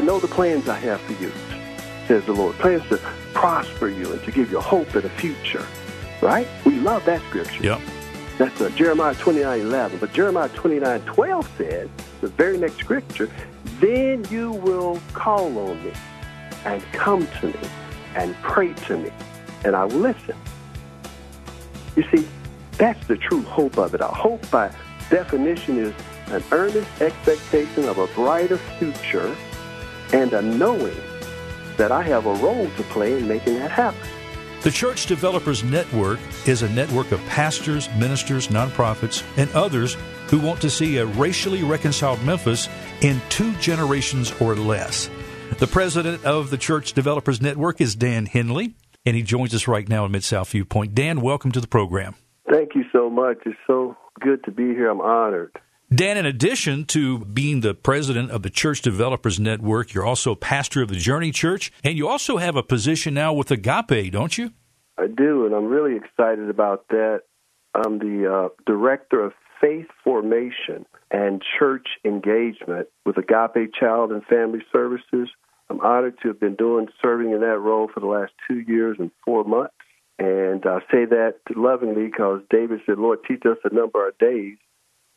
I know the plans I have for you, says the Lord. Plans to prosper you and to give you hope and a future. Right? We love that scripture. Yep. That's uh, Jeremiah 29 11. But Jeremiah 29 12 says, the very next scripture, then you will call on me and come to me and pray to me, and I will listen. You see, that's the true hope of it. Our hope, by definition, is an earnest expectation of a brighter future and a knowing that I have a role to play in making that happen. The Church Developers Network is a network of pastors, ministers, nonprofits, and others who want to see a racially reconciled Memphis in two generations or less. The president of the Church Developers Network is Dan Henley, and he joins us right now in Mid South Viewpoint. Dan, welcome to the program. Thank you so much. It's so good to be here. I'm honored. Dan, in addition to being the president of the Church Developers Network, you're also pastor of the Journey Church, and you also have a position now with Agape, don't you? I do, and I'm really excited about that. I'm the uh, director of faith formation and church engagement with Agape Child and Family Services. I'm honored to have been doing serving in that role for the last two years and four months. And I say that lovingly because David said, Lord, teach us a number of days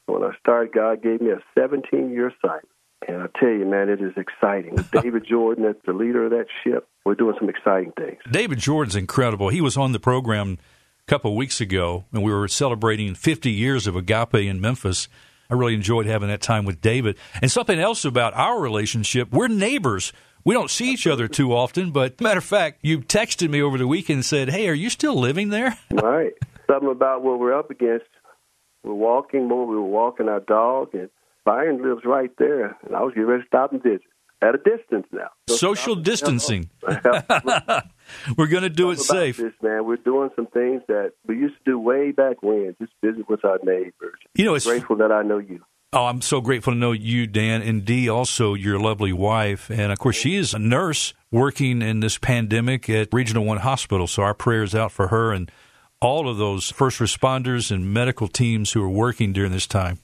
when I started, God gave me a 17 year assignment. And I tell you, man, it is exciting. David Jordan as the leader of that ship, we're doing some exciting things. David Jordan's incredible. He was on the program a couple of weeks ago, and we were celebrating 50 years of Agape in Memphis. I really enjoyed having that time with David. And something else about our relationship, we're neighbors. We don't see each other too often, but matter of fact, you texted me over the weekend and said, Hey, are you still living there? right. Something about what we're up against we're walking more. We were walking our dog, and Byron lives right there. And I was getting ready to stop and visit at a distance now. So Social distancing. we're going to do it safe. This, man. We're doing some things that we used to do way back when. Just visit with our neighbors. You know, it's grateful that I know you. Oh, I'm so grateful to know you, Dan, and Dee, also your lovely wife. And of course, she is a nurse working in this pandemic at Regional One Hospital. So our prayers out for her and all of those first responders and medical teams who are working during this time.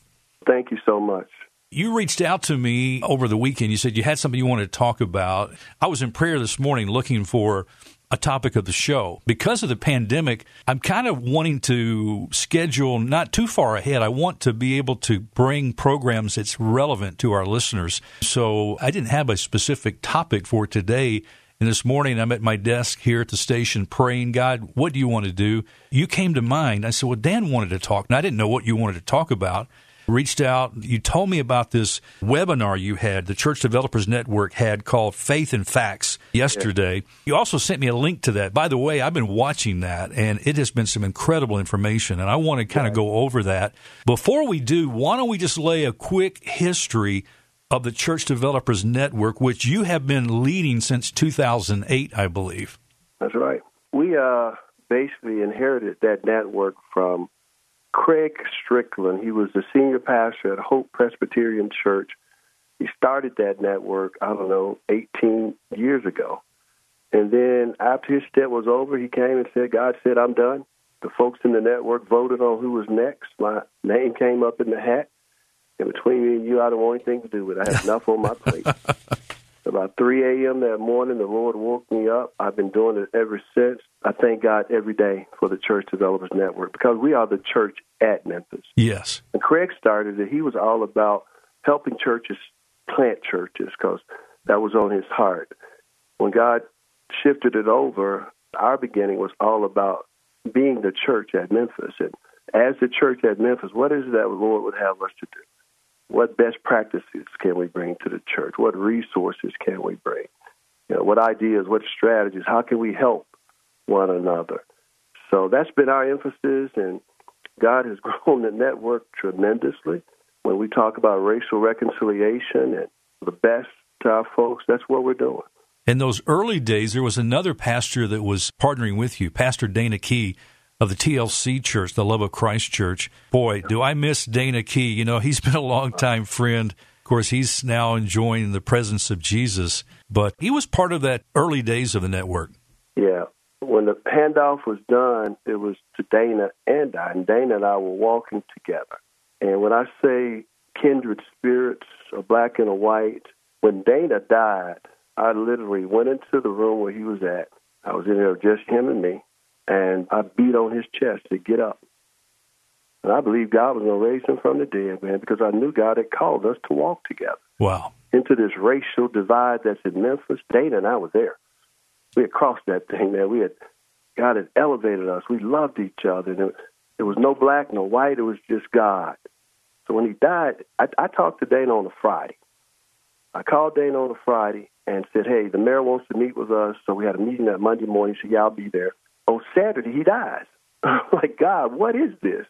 Thank you so much. You reached out to me over the weekend. You said you had something you wanted to talk about. I was in prayer this morning looking for a topic of the show. Because of the pandemic, I'm kind of wanting to schedule not too far ahead. I want to be able to bring programs that's relevant to our listeners. So I didn't have a specific topic for today. And this morning, I'm at my desk here at the station praying, God, what do you want to do? You came to mind. I said, Well, Dan wanted to talk. And I didn't know what you wanted to talk about. Reached out. You told me about this webinar you had, the Church Developers Network had called Faith and Facts yesterday. Yeah. You also sent me a link to that. By the way, I've been watching that, and it has been some incredible information. And I want to kind of go over that. Before we do, why don't we just lay a quick history of the Church Developers Network, which you have been leading since 2008, I believe. That's right. We uh, basically inherited that network from Craig Strickland. He was the senior pastor at Hope Presbyterian Church. He started that network, I don't know, 18 years ago. And then after his stint was over, he came and said, God said, I'm done. The folks in the network voted on who was next. My name came up in the hat. And between me and you, I don't want anything to do with it. I have enough on my plate. About 3 a.m. that morning, the Lord woke me up. I've been doing it ever since. I thank God every day for the Church Developers Network because we are the church at Memphis. Yes. And Craig started it. He was all about helping churches plant churches because that was on his heart. When God shifted it over, our beginning was all about being the church at Memphis. And as the church at Memphis, what is it that the Lord would have us to do? What best practices can we bring to the church? What resources can we bring? You know, what ideas, what strategies? How can we help one another? So that's been our emphasis, and God has grown the network tremendously. When we talk about racial reconciliation and the best folks, that's what we're doing. In those early days, there was another pastor that was partnering with you, Pastor Dana Key of the TLC Church, the Love of Christ Church. Boy, do I miss Dana Key. You know, he's been a longtime friend. Of course, he's now enjoying the presence of Jesus, but he was part of that early days of the network. Yeah. When the handoff was done, it was to Dana and I, and Dana and I were walking together. And when I say kindred spirits, a black and a white, When Dana died, I literally went into the room where he was at. I was in there just him and me, and I beat on his chest to get up. And I believe God was going to raise him from the dead, man, because I knew God had called us to walk together. Wow. Into this racial divide that's in Memphis. Dana and I were there. We had crossed that thing, man. We had, God had elevated us. We loved each other. And it, there was no black, no white. It was just God. So when he died, I, I talked to Dana on a Friday. I called Dana on a Friday and said, hey, the mayor wants to meet with us. So we had a meeting that Monday morning. He said, yeah, I'll be there. On Saturday, he dies. Like, God, what is this?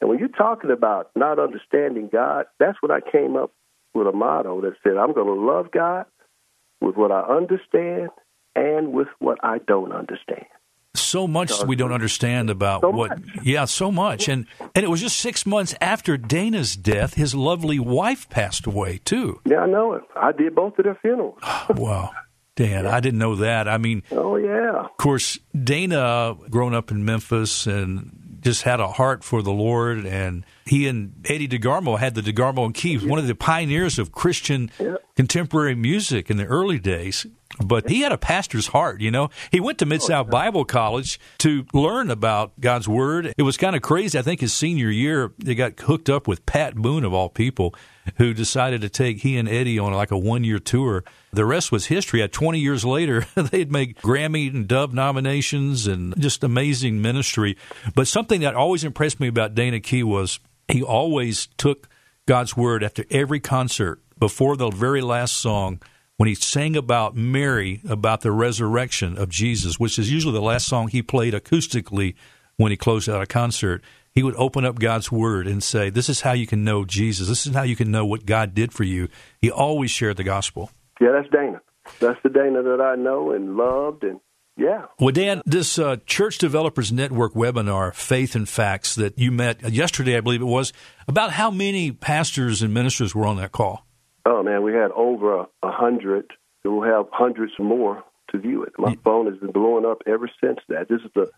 And when you're talking about not understanding God, that's when I came up with a motto that said, I'm going to love God with what I understand and with what I don't understand. So much we don't understand about so what, much. yeah, so much, and and it was just six months after Dana's death, his lovely wife passed away too. Yeah, I know it. I did both of their funerals. Wow, Dan, I didn't know that. I mean, oh yeah, of course, Dana, grown up in Memphis and just had a heart for the Lord, and he and Eddie DeGarmo had the DeGarmo and Keys, one of the pioneers of Christian Yep. contemporary music in the early days. But he had a pastor's heart, you know. He went to oh, Mid South Bible College to learn about God's Word. It was kind of crazy. I think his senior year, they got hooked up with Pat Boone, of all people, who decided to take he and Eddie on like a one year tour. The rest was history. At 20 years later, they'd make Grammy and Dove nominations and just amazing ministry. But something that always impressed me about Dana Key was he always took God's Word after every concert, before the very last song when he sang about Mary, about the resurrection of Jesus, which is usually the last song he played acoustically when he closed out a concert, he would open up God's Word and say, This is how you can know Jesus. This is how you can know what God did for you. He always shared the gospel. yeah. That's Dana. That's the Dana that I know and loved, and yeah, Well, Dan, this uh, Church Developers Network webinar, Faith and Facts, that you met yesterday, I believe it was, about how many pastors and ministers were on that call? Oh man, we had over a, hundred. We'll have hundreds more to view it. My phone has been blowing up ever since that. This is the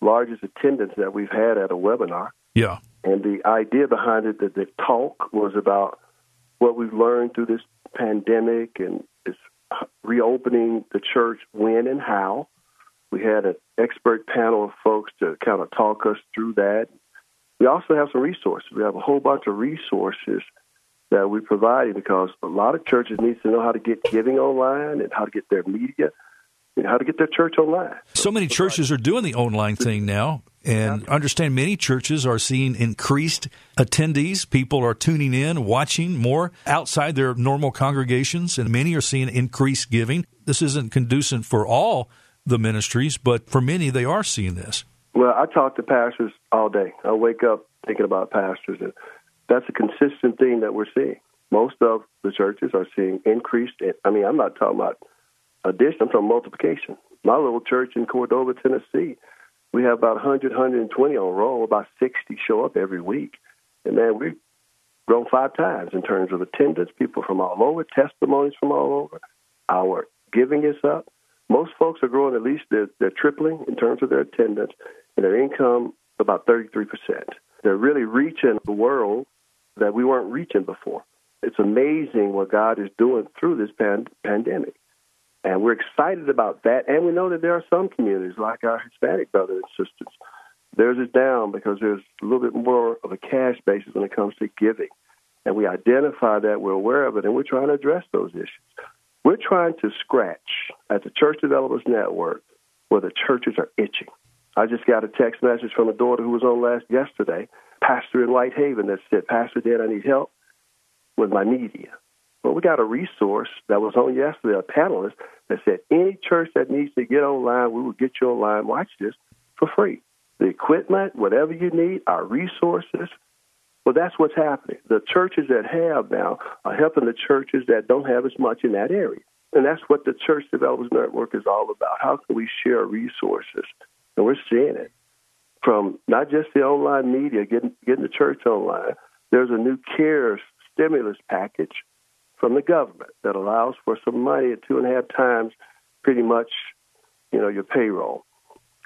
largest attendance that we've had at a webinar. Yeah. And the idea behind it, that the talk was about what we've learned through this pandemic and is reopening the church when and how. We had an expert panel of folks to kind of talk us through that. We also have some resources. We have a whole bunch of resources that we provided because a lot of churches need to know how to get giving online and how to get their media and how to get their church online. So many churches are doing the online thing now, and understand many churches are seeing increased attendees. People are tuning in, watching more outside their normal congregations, and many are seeing increased giving. This isn't conducive for all the ministries, but for many, they are seeing this. Well, I talk to pastors all day. I wake up thinking about pastors, and that's a consistent thing that we're seeing. Most of the churches are seeing increased. I mean, I'm not talking about addition, I'm talking multiplication. My little church in Cordova, Tennessee, we have about 100, 120 on roll. About 60 show up every week. And man, we've grown five times in terms of attendance, people from all over, testimonies from all over. Our giving is up. Most folks are growing at least, they're, they're tripling in terms of their attendance, and their income about 33%. They're really reaching the world that we weren't reaching before. It's amazing what God is doing through this pan- pandemic. And we're excited about that. And we know that there are some communities, like our Hispanic brothers and sisters, theirs is down because there's a little bit more of a cash basis when it comes to giving. And we identify that, we're aware of it, and we're trying to address those issues. We're trying to scratch at the Church Developers Network where the churches are itching. I just got a text message from a daughter who was on last yesterday, pastor in Whitehaven, that said, Pastor Dad, I need help with my media. Well, we got a resource that was on yesterday, a panelist that said any church that needs to get online, we will get you online. Watch this for free. The equipment, whatever you need, our resources. Well, that's what's happening. The churches that have now are helping the churches that don't have as much in that area. And that's what the Church Developers Network is all about. How can we share resources? And we're seeing it from not just the online media, getting, getting the church online. There's a new CARES stimulus package from the government that allows for some money at two and a half times pretty much, you know, your payroll.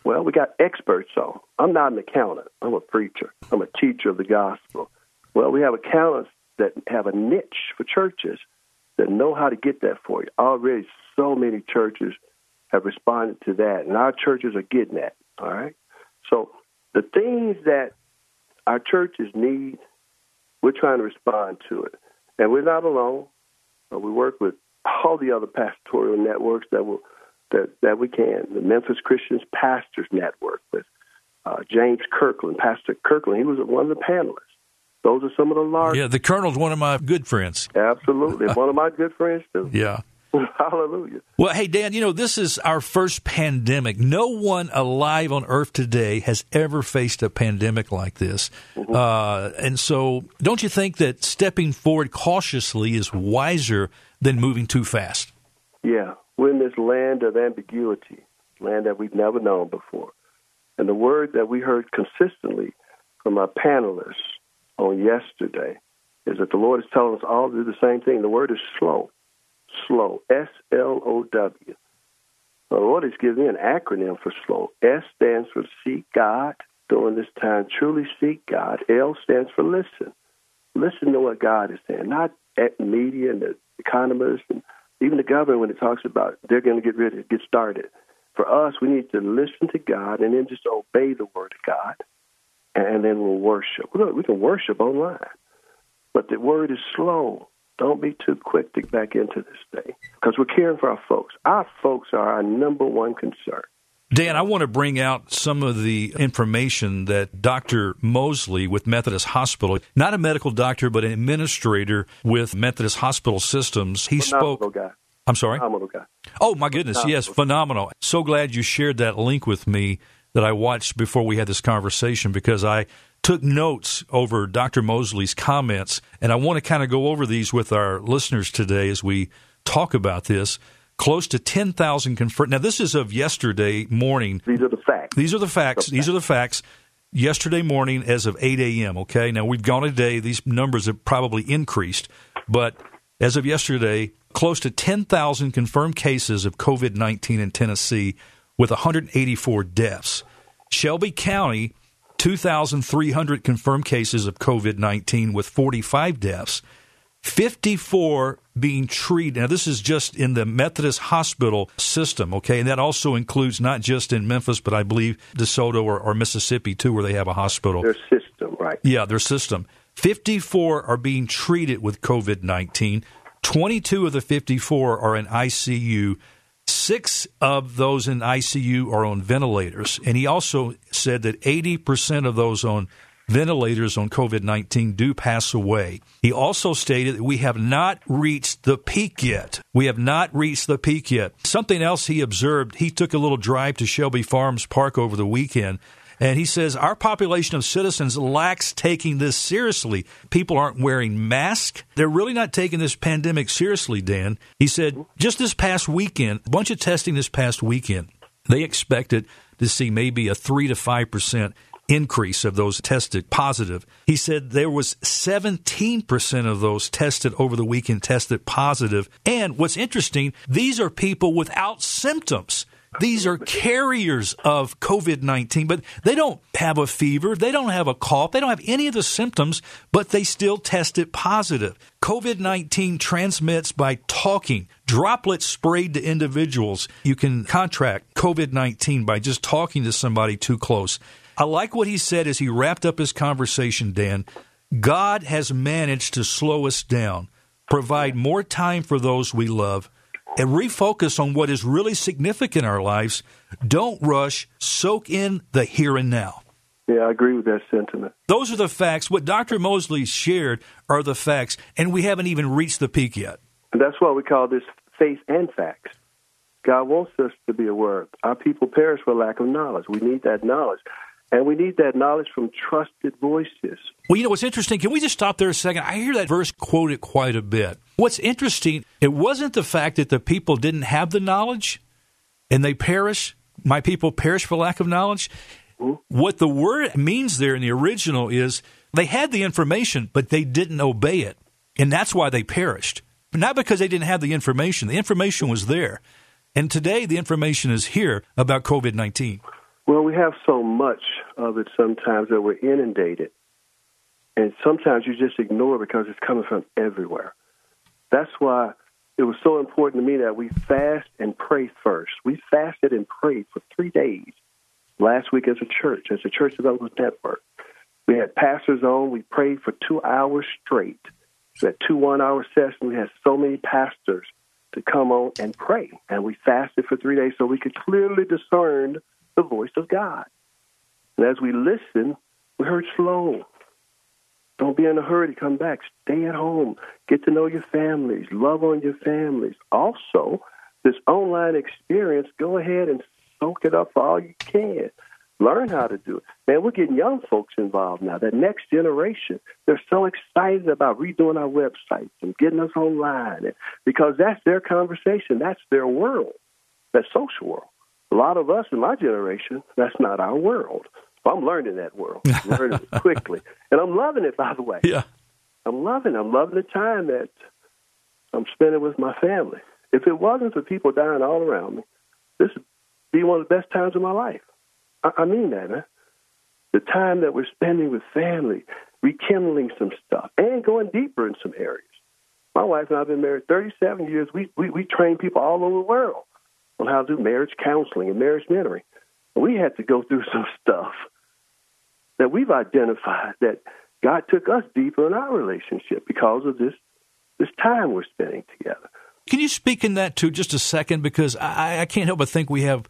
Well, we got experts on. I'm not an accountant. I'm a preacher. I'm a teacher of the gospel. Well, we have accountants that have a niche for churches that know how to get that for you. Already, so many churches have responded to that, and our churches are getting that. All right. So the things that our churches need, we're trying to respond to it, and we're not alone. We work with all the other pastoral networks that will that that we can. The Memphis Christians Pastors Network with uh, James Kirkland, Pastor Kirkland. He was one of the panelists. Those are some of the large. Yeah, the Colonel's one of my good friends. Absolutely, one of my good friends too. Yeah. Hallelujah. Well, hey, Dan, you know, this is our first pandemic. No one alive on earth today has ever faced a pandemic like this. Mm-hmm. Uh, and so, don't you think that stepping forward cautiously is wiser than moving too fast? Yeah. We're in this land of ambiguity, land that we've never known before. And the word that we heard consistently from our panelists on yesterday is that the Lord is telling us all to do the same thing. The word is slow. Slow. S L O W. The Lord has given me an acronym for slow. S stands for seek God during this time. Truly seek God. L stands for listen. Listen to what God is saying, not at media and the economists and even the government when it talks about they're going to get ready to get started. For us, we need to listen to God and then just obey the word of God, and then we'll worship. Look, we can worship online, but the word is slow. Don't be too quick to get back into this thing because we're caring for our folks. Our folks are our number one concern. Dan, I want to bring out some of the information that Dr. Mosley with Methodist Hospital, not a medical doctor, but an administrator with Methodist Hospital Systems, he phenomenal spoke. Guy. I'm sorry? Phenomenal guy. Oh, my goodness. Phenomenal. Yes, phenomenal. So glad you shared that link with me that I watched before we had this conversation because I took notes over Dr. Mosley's comments, and I want to kind of go over these with our listeners today as we talk about this close to 10,000 confirmed. Now, this is of yesterday morning. These are the facts. These are the facts. These are the facts. Yesterday morning, as of 8 a.m., okay? Now, we've gone a day. These numbers have probably increased. But as of yesterday, close to 10,000 confirmed cases of COVID 19 in Tennessee with 184 deaths. Shelby County, 2,300 confirmed cases of COVID 19 with 45 deaths. 54 being treated. Now, this is just in the Methodist hospital system, okay? And that also includes not just in Memphis, but I believe DeSoto or, or Mississippi, too, where they have a hospital. Their system, right? Yeah, their system. 54 are being treated with COVID 19. 22 of the 54 are in ICU. Six of those in ICU are on ventilators. And he also said that 80% of those on ventilators on COVID 19 do pass away. He also stated that we have not reached the peak yet. We have not reached the peak yet. Something else he observed, he took a little drive to Shelby Farms Park over the weekend. And he says our population of citizens lacks taking this seriously. People aren't wearing masks. They're really not taking this pandemic seriously, Dan. He said just this past weekend, a bunch of testing this past weekend, they expected to see maybe a 3 to 5% increase of those tested positive. He said there was 17% of those tested over the weekend tested positive. And what's interesting, these are people without symptoms. These are carriers of COVID 19, but they don't have a fever. They don't have a cough. They don't have any of the symptoms, but they still tested positive. COVID 19 transmits by talking. Droplets sprayed to individuals. You can contract COVID 19 by just talking to somebody too close. I like what he said as he wrapped up his conversation, Dan. God has managed to slow us down, provide more time for those we love, and refocus on what is really significant in our lives. Don't rush, soak in the here and now. Yeah, I agree with that sentiment. Those are the facts. What Dr. Mosley shared are the facts, and we haven't even reached the peak yet. And that's why we call this faith and facts. God wants us to be aware. Our people perish for lack of knowledge. We need that knowledge. And we need that knowledge from trusted voices. Well, you know what's interesting? Can we just stop there a second? I hear that verse quoted quite a bit. What's interesting, it wasn't the fact that the people didn't have the knowledge and they perish. My people perish for lack of knowledge. Mm-hmm. What the word means there in the original is they had the information, but they didn't obey it. And that's why they perished. But not because they didn't have the information. The information was there. And today the information is here about COVID 19. Well, we have so much of it sometimes that we're inundated. And sometimes you just ignore it because it's coming from everywhere. That's why it was so important to me that we fast and pray first. We fasted and prayed for three days last week as a church, as a Church Development Network. We had pastors on. We prayed for two hours straight. We had two one hour sessions. We had so many pastors to come on and pray. And we fasted for three days so we could clearly discern the voice of God. And as we listened, we heard slow. Don't be in a hurry to come back. Stay at home. Get to know your families. Love on your families. Also, this online experience, go ahead and soak it up all you can. Learn how to do it. Man, we're getting young folks involved now. That next generation, they're so excited about redoing our websites and getting us online because that's their conversation. That's their world, that social world. A lot of us in my generation, that's not our world. I'm learning that world, I'm learning it quickly, and I'm loving it. By the way, yeah, I'm loving. I'm loving the time that I'm spending with my family. If it wasn't for people dying all around me, this would be one of the best times of my life. I, I mean that, man. The time that we're spending with family, rekindling some stuff, and going deeper in some areas. My wife and I have been married 37 years. We, we, we train people all over the world on how to do marriage counseling and marriage mentoring. We had to go through some stuff that we've identified that God took us deeper in our relationship because of this this time we're spending together. Can you speak in that too, just a second? Because I, I can't help but think we have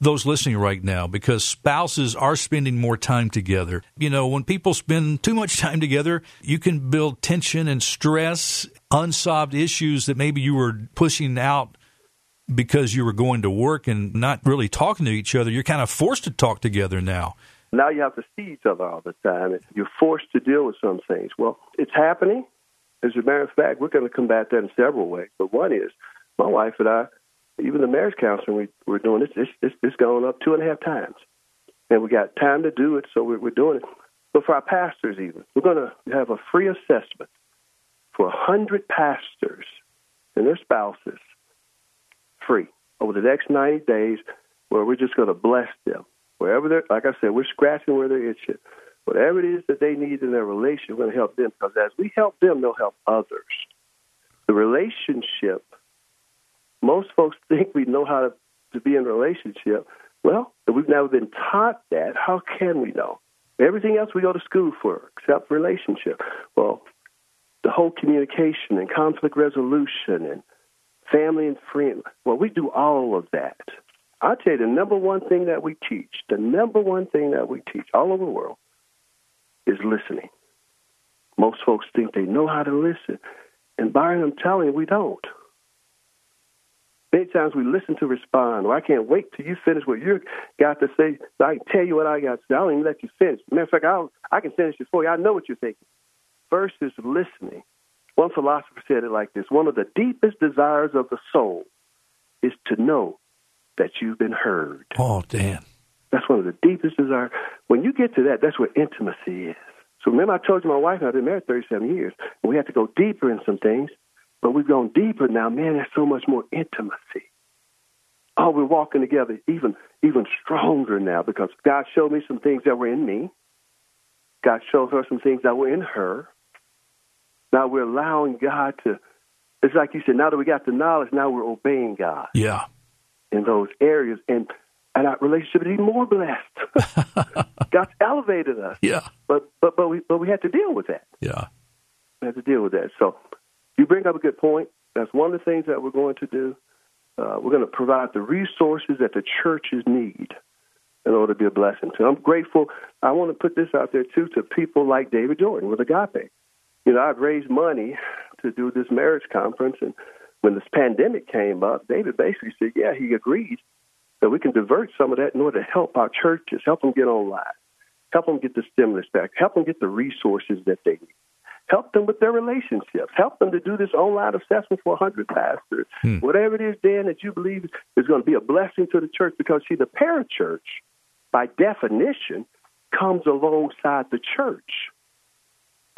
those listening right now because spouses are spending more time together. You know, when people spend too much time together, you can build tension and stress, unsolved issues that maybe you were pushing out because you were going to work and not really talking to each other. You're kind of forced to talk together now. Now you have to see each other all the time. You're forced to deal with some things. Well, it's happening. As a matter of fact, we're going to combat that in several ways. But one is my wife and I, even the marriage counseling we, we're doing, it's, it's, it's going up two and a half times. And we got time to do it, so we're, we're doing it. But for our pastors, even, we're going to have a free assessment for 100 pastors and their spouses free over the next 90 days where we're just going to bless them Wherever they're, like I said, we're scratching where they're itching. Whatever it is that they need in their relationship, we're going to help them because as we help them, they'll help others. The relationship, most folks think we know how to, to be in a relationship. Well, if we've never been taught that, how can we know? Everything else we go to school for, except relationship. Well, the whole communication and conflict resolution and family and friends. Well, we do all of that. I'll tell you the number one thing that we teach, the number one thing that we teach all over the world is listening. Most folks think they know how to listen. And Byron, I'm telling you, we don't. Many times we listen to respond. Well, I can't wait till you finish what you got to say so I can tell you what I got to say. I don't even let you finish. Matter of fact, I'll, I can finish it for you. I know what you're thinking. First is listening. One philosopher said it like this One of the deepest desires of the soul is to know that you've been heard. Oh, Dan. That's one of the deepest desires. When you get to that, that's where intimacy is. So remember, I told you my wife and I have been married 37 years, and we had to go deeper in some things, but we've gone deeper now. Man, there's so much more intimacy. Oh, we're walking together even even stronger now because God showed me some things that were in me. God showed her some things that were in her. Now we're allowing God to. It's like you said. Now that we got the knowledge, now we're obeying God. Yeah in those areas, and and our relationship is even more blessed. God's elevated us. Yeah. But but but we but we had to deal with that. Yeah. We had to deal with that. So you bring up a good point. That's one of the things that we're going to do. Uh, we're going to provide the resources that the churches need in order to be a blessing to. I'm grateful. I want to put this out there too to people like David Jordan with Agape. You know, I've raised money to do this marriage conference, and when this pandemic came up, David basically said, yeah, he agreed that we can divert some of that in order to help our churches, help them get online, help them get the stimulus back, help them get the resources that they need, help them with their relationships, help them to do this online assessment for 100 pastors, hmm. whatever it is, Dan, that you believe is going to be a blessing to the church. Because, see, the parachurch, by definition, comes alongside the church.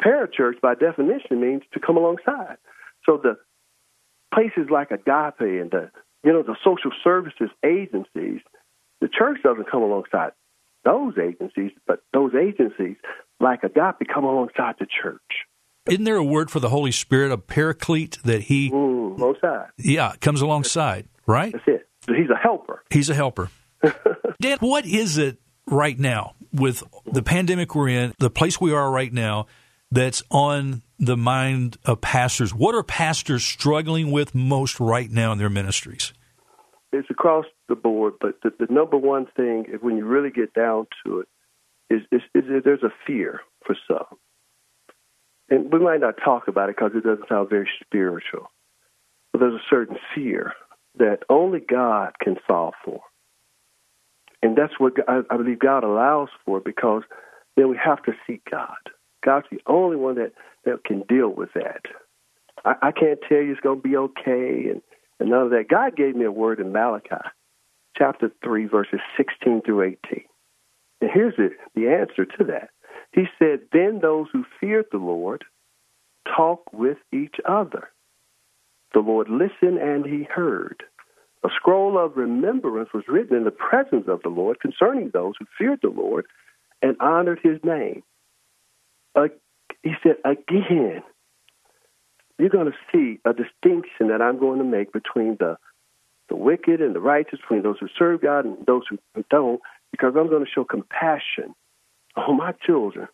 Parachurch, by definition, means to come alongside. So the places like Agape and the you know the social services agencies, the church doesn't come alongside those agencies, but those agencies like Agape come alongside the church. Isn't there a word for the Holy Spirit, a paraclete that he, Mm, high. yeah, comes alongside, right? That's it. He's a helper. He's a helper. Dan, what is it right now with the pandemic we're in, the place we are right now, that's on the mind of pastors? What are pastors struggling with most right now in their ministries? It's across the board, but the, the number one thing, when you really get down to it, is, is, is there's a fear for some. And we might not talk about it because it doesn't sound very spiritual. But there's a certain fear that only God can solve for. And that's what I believe God allows for because then we have to seek God. God's the only one that, that can deal with that. I, I can't tell you it's going to be okay and, and none of that. God gave me a word in Malachi chapter 3, verses 16 through 18. And here's the, the answer to that. He said, Then those who feared the Lord talk with each other. The Lord listened and he heard. A scroll of remembrance was written in the presence of the Lord concerning those who feared the Lord and honored his name. Uh, he said, Again, you're going to see a distinction that I'm going to make between the the wicked and the righteous, between those who serve God and those who don't, because I'm going to show compassion on my children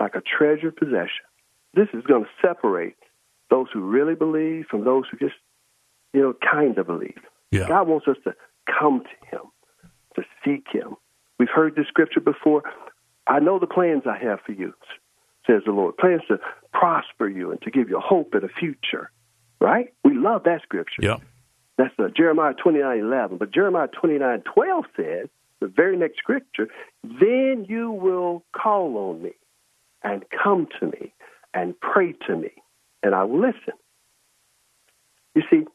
like a treasured possession. This is going to separate those who really believe from those who just, you know, kind of believe. Yeah. God wants us to come to Him, to seek Him. We've heard this scripture before. I know the plans I have for you, says the Lord. Plans to prosper you and to give you hope and a future. Right? We love that scripture. Yeah. That's uh, Jeremiah twenty nine eleven. But Jeremiah twenty nine twelve says, the very next scripture, then you will call on me and come to me and pray to me, and I will listen. You see,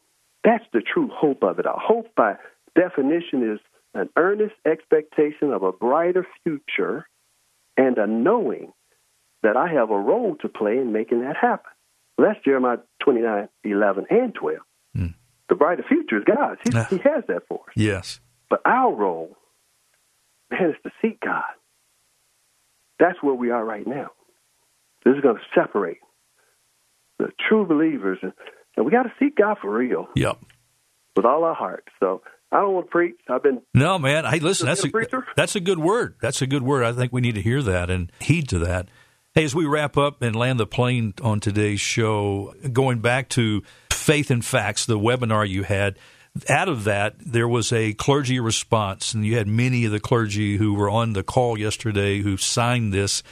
that's the true hope of it. Our hope, by definition, is an earnest expectation of a brighter future and a knowing that I have a role to play in making that happen. Well, that's Jeremiah twenty nine eleven and 12. Hmm. The brighter future is God's. He, he has that for us. Yes. But our role, man, is to seek God. That's where we are right now. This is going to separate the true believers, and, and we got to seek God for real Yep. with all our heart. So I don't want to preach. I've been No, man. Hey, listen, that's a, a preacher? that's a good word. That's a good word. I think we need to hear that and heed to that. Hey, as we wrap up and land the plane on today's show, going back to Faith and Facts, the webinar you had, out of that, there was a clergy response, and you had many of the clergy who were on the call yesterday who signed this.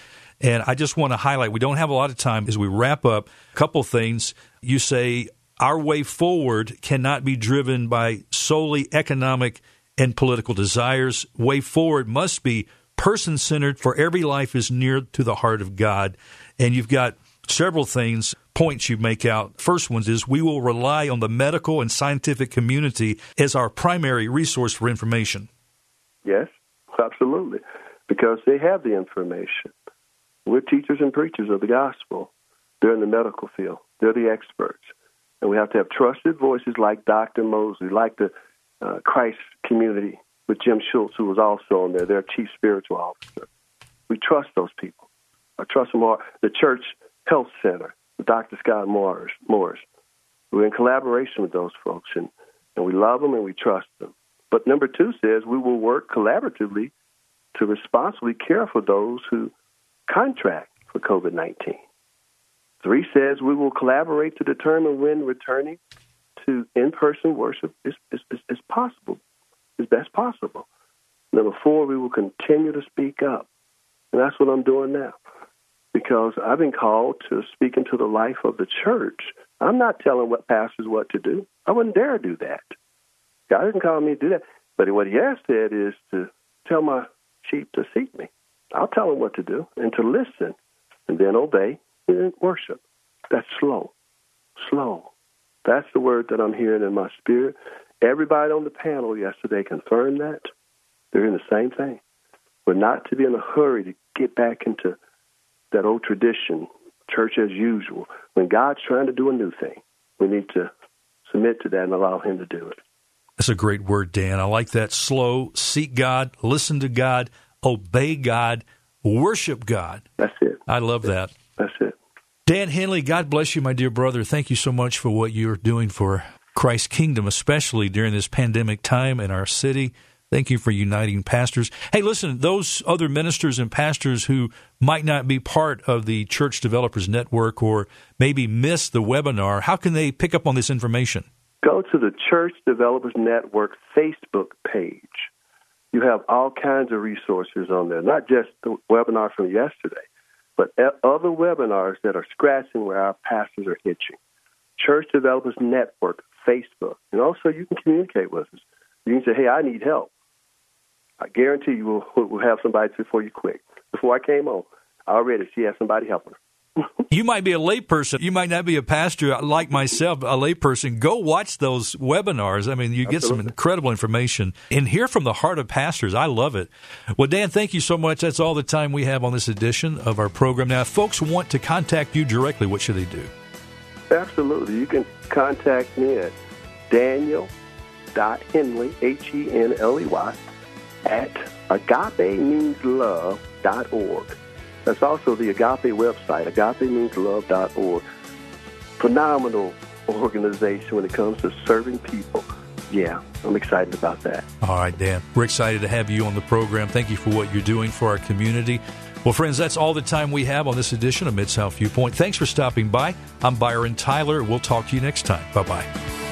And I just want to highlight we don't have a lot of time as we wrap up. A couple things. You say our way forward cannot be driven by solely economic and political desires. Way forward must be person centered, for every life is near to the heart of God. And you've got several things, points you make out. First ones is we will rely on the medical and scientific community as our primary resource for information. Yes, absolutely. Because they have the information. We're teachers and preachers of the gospel. They're in the medical field. They're the experts. And we have to have trusted voices like Dr. Mosley, like the uh, Christ community with Jim Schultz, who was also on there, their chief spiritual officer. We trust those people. I trust them all. The Church Health Center, Dr. Scott Morris. Morris. We're in collaboration with those folks, and, and we love them and we trust them. But number two says we will work collaboratively to responsibly care for those who contract for COVID 19. Three says we will collaborate to determine when returning to in person worship is, is, is, is possible, is best possible. Number four, we will continue to speak up. And that's what I'm doing now because I've been called to speak into the life of the church. I'm not telling what pastors what to do. I wouldn't dare do that. God didn't call me to do that. But what he has said is to tell my sheep to seek me. I'll tell them what to do and to listen and then obey and worship. That's slow. Slow. That's the word that I'm hearing in my spirit. Everybody on the panel yesterday confirmed that. They're in the same thing. We're not to be in a hurry to get back into that old tradition, church as usual. When God's trying to do a new thing, we need to submit to that and allow Him to do it. That's a great word, Dan. I like that. Slow, seek God, listen to God, obey God, worship God. That's it. I love that. That's it. Dan Henley, God bless you, my dear brother. Thank you so much for what you're doing for Christ's kingdom, especially during this pandemic time in our city. Thank you for uniting pastors. Hey, listen, those other ministers and pastors who might not be part of the Church Developers Network or maybe miss the webinar, how can they pick up on this information? Go to the Church Developers Network Facebook page. You have all kinds of resources on there, not just the webinar from yesterday, but other webinars that are scratching where our pastors are itching. Church Developers Network, Facebook. And also, you can communicate with us. You can say, hey, I need help. I guarantee you we'll, we'll have somebody before you quit. Before I came on, I already she had somebody helping her you might be a layperson. You might not be a pastor like myself, a layperson. Go watch those webinars. I mean, you get Absolutely. some incredible information and hear from the heart of pastors. I love it. Well, Dan, thank you so much. That's all the time we have on this edition of our program. Now, if folks want to contact you directly, what should they do? Absolutely. You can contact me at daniel.henley, H E N L E Y, at agapemeanslove.org. That's also the Agape website, agapemeanslove.org. Phenomenal organization when it comes to serving people. Yeah, I'm excited about that. All right, Dan. We're excited to have you on the program. Thank you for what you're doing for our community. Well, friends, that's all the time we have on this edition of Mid South Viewpoint. Thanks for stopping by. I'm Byron Tyler. We'll talk to you next time. Bye bye.